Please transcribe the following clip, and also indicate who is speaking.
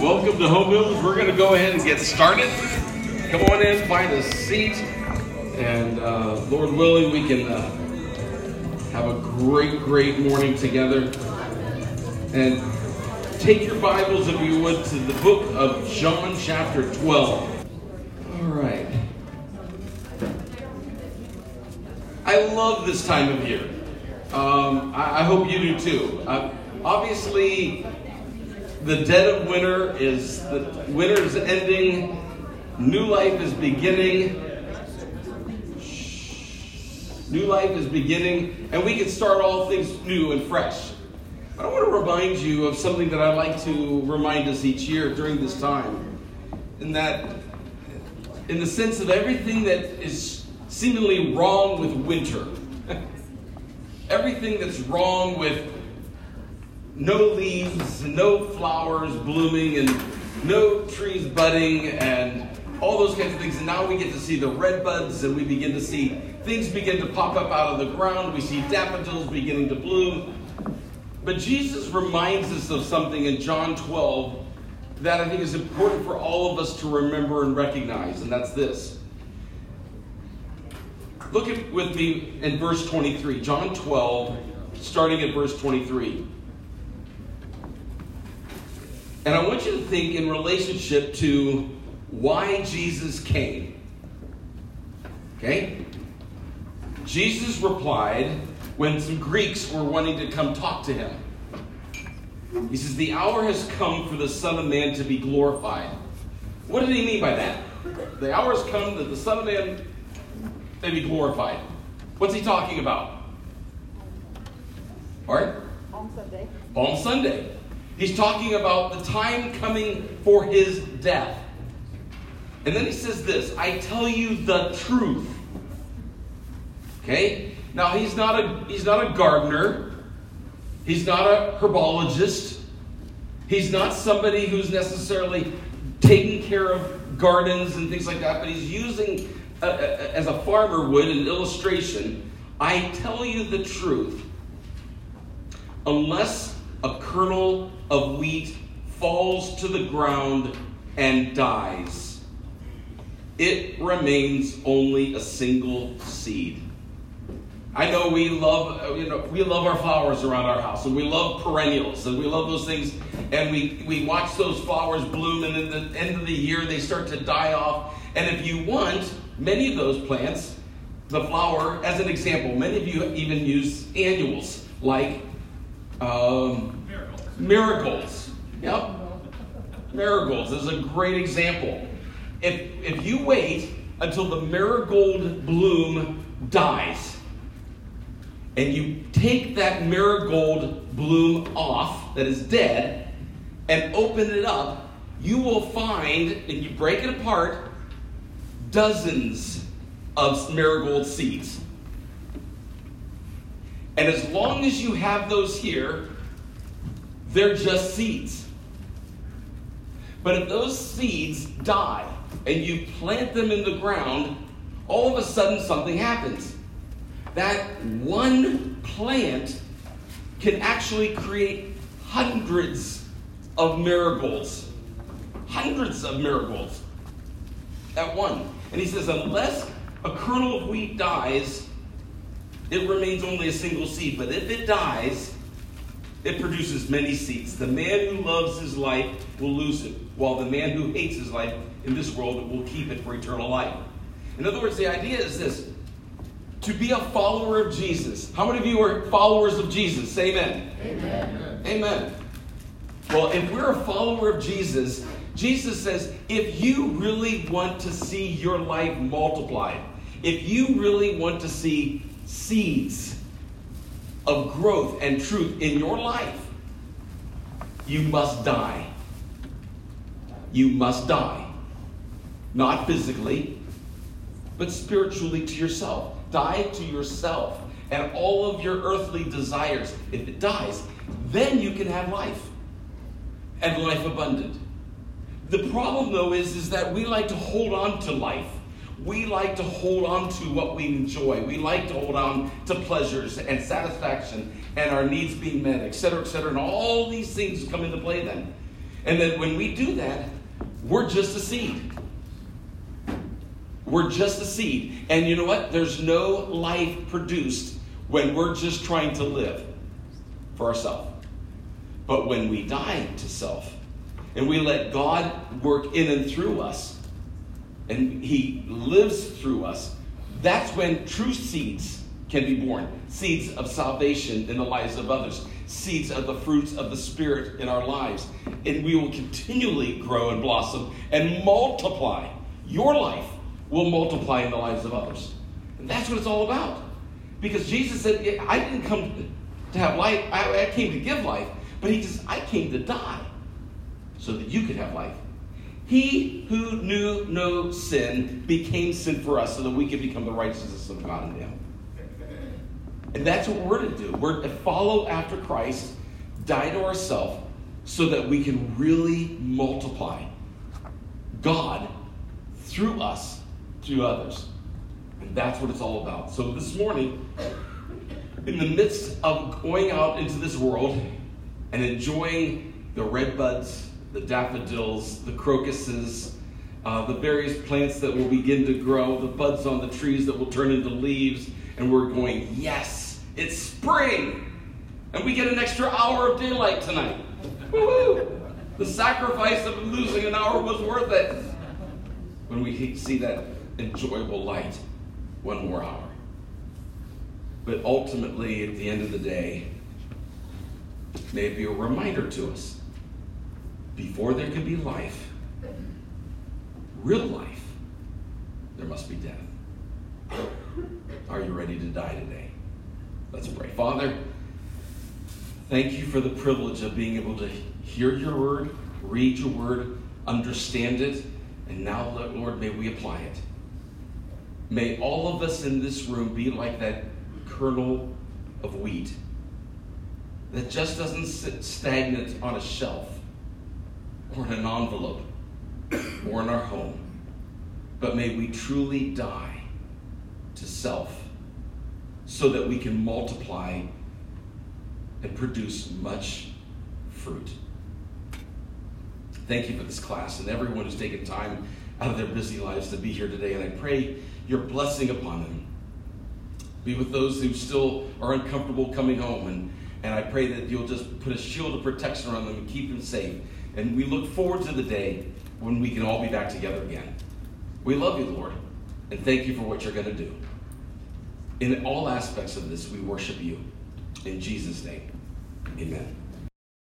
Speaker 1: welcome to Home Builders. We're going to go ahead and get started. Come on in, find a seat, and uh, Lord willing, we can uh, have a great, great morning together. And take your Bibles, if you would, to the book of John, chapter 12. All right. I love this time of year. Um, I, I, hope you do too. Uh, obviously, the dead of winter is the winter is ending, new life is beginning. New life is beginning, and we can start all things new and fresh. But I want to remind you of something that I like to remind us each year during this time, in that, in the sense of everything that is seemingly wrong with winter, everything that's wrong with no leaves, no flowers blooming, and no trees budding, and all those kinds of things. And now we get to see the red buds, and we begin to see things begin to pop up out of the ground. We see daffodils beginning to bloom. But Jesus reminds us of something in John 12 that I think is important for all of us to remember and recognize, and that's this. Look at, with me in verse 23, John 12, starting at verse 23. And I want you to think in relationship to why Jesus came. Okay? Jesus replied when some Greeks were wanting to come talk to him. He says, The hour has come for the Son of Man to be glorified. What did he mean by that? The hour has come that the Son of Man may be glorified. What's he talking about? All right?
Speaker 2: Palm Sunday.
Speaker 1: Palm Sunday. He's talking about the time coming for his death. And then he says this I tell you the truth. Okay? Now he's not a he's not a gardener. He's not a herbologist. He's not somebody who's necessarily taking care of gardens and things like that, but he's using a, a, as a farmer would an illustration. I tell you the truth. Unless a kernel of wheat falls to the ground and dies, it remains only a single seed. I know we love, you know, we love our flowers around our house, and we love perennials, and we love those things, and we, we watch those flowers bloom, and at the end of the year they start to die off. And if you want, many of those plants, the flower, as an example, many of you even use annuals like um, marigolds. Yep. Marigolds is a great example. If, if you wait until the marigold bloom dies, and you take that marigold bloom off that is dead and open it up, you will find, and you break it apart, dozens of marigold seeds. And as long as you have those here, they're just seeds. But if those seeds die and you plant them in the ground, all of a sudden something happens. That one plant can actually create hundreds of miracles. Hundreds of miracles at one. And he says, unless a kernel of wheat dies, it remains only a single seed. But if it dies, it produces many seeds. The man who loves his life will lose it, while the man who hates his life in this world will keep it for eternal life. In other words, the idea is this to be a follower of Jesus. How many of you are followers of Jesus? Say amen. Amen. Amen. Well, if we're a follower of Jesus, Jesus says if you really want to see your life multiplied, if you really want to see seeds of growth and truth in your life, you must die. You must die. Not physically, but spiritually to yourself. Die to yourself and all of your earthly desires. If it dies, then you can have life and life abundant. The problem, though, is, is that we like to hold on to life we like to hold on to what we enjoy. We like to hold on to pleasures and satisfaction and our needs being met, etc., etc. And all these things come into play then. And then when we do that, we're just a seed. We're just a seed. And you know what? There's no life produced when we're just trying to live for ourselves. But when we die to self and we let God work in and through us, and He lives through us, that's when true seeds can be born seeds of salvation in the lives of others, seeds of the fruits of the Spirit in our lives. And we will continually grow and blossom and multiply. Your life will multiply in the lives of others. And that's what it's all about. Because Jesus said, I didn't come to have life, I, came to give life. But he says, I came to die so that you could have life. He who knew no sin became sin for us so that we could become the righteousness of God in him. And that's what we're to do. We're to follow after Christ, die to ourselves, so that we can really multiply God through us, through others. And that's what it's all about. So this morning, in the midst of going out into this world and enjoying the red buds the daffodils, the crocuses, uh, the various plants that will begin to grow, the buds on the trees that will turn into leaves, and we're going, yes, it's spring! And we get an extra hour of daylight tonight. Woo-hoo! The sacrifice of losing an hour was worth it. When we see that enjoyable light, one more hour. But ultimately, at the end of the day, may it be a reminder to us before there can be life, real life, there must be death. Are you ready to die today? Let's pray. Father, thank you for the privilege of being able to hear your word, read your word, understand it, and now, Lord, may we apply it. May all of us in this room be like that kernel of wheat that just doesn't sit stagnant on a shelf or in an envelope or in our home. But may we truly die to self so that we can multiply and produce much fruit. Thank you for this class and everyone who's taken time out of their busy lives to be here today. And I pray your blessing upon them. Be with those who still are uncomfortable coming home. And, and I pray that you'll just put a shield of protection around them and keep them safe. And we look forward to the day when we can all be back together again. We love you, Lord, and thank you for what you're going to do. In all aspects of this, we worship you. In Jesus' name, amen.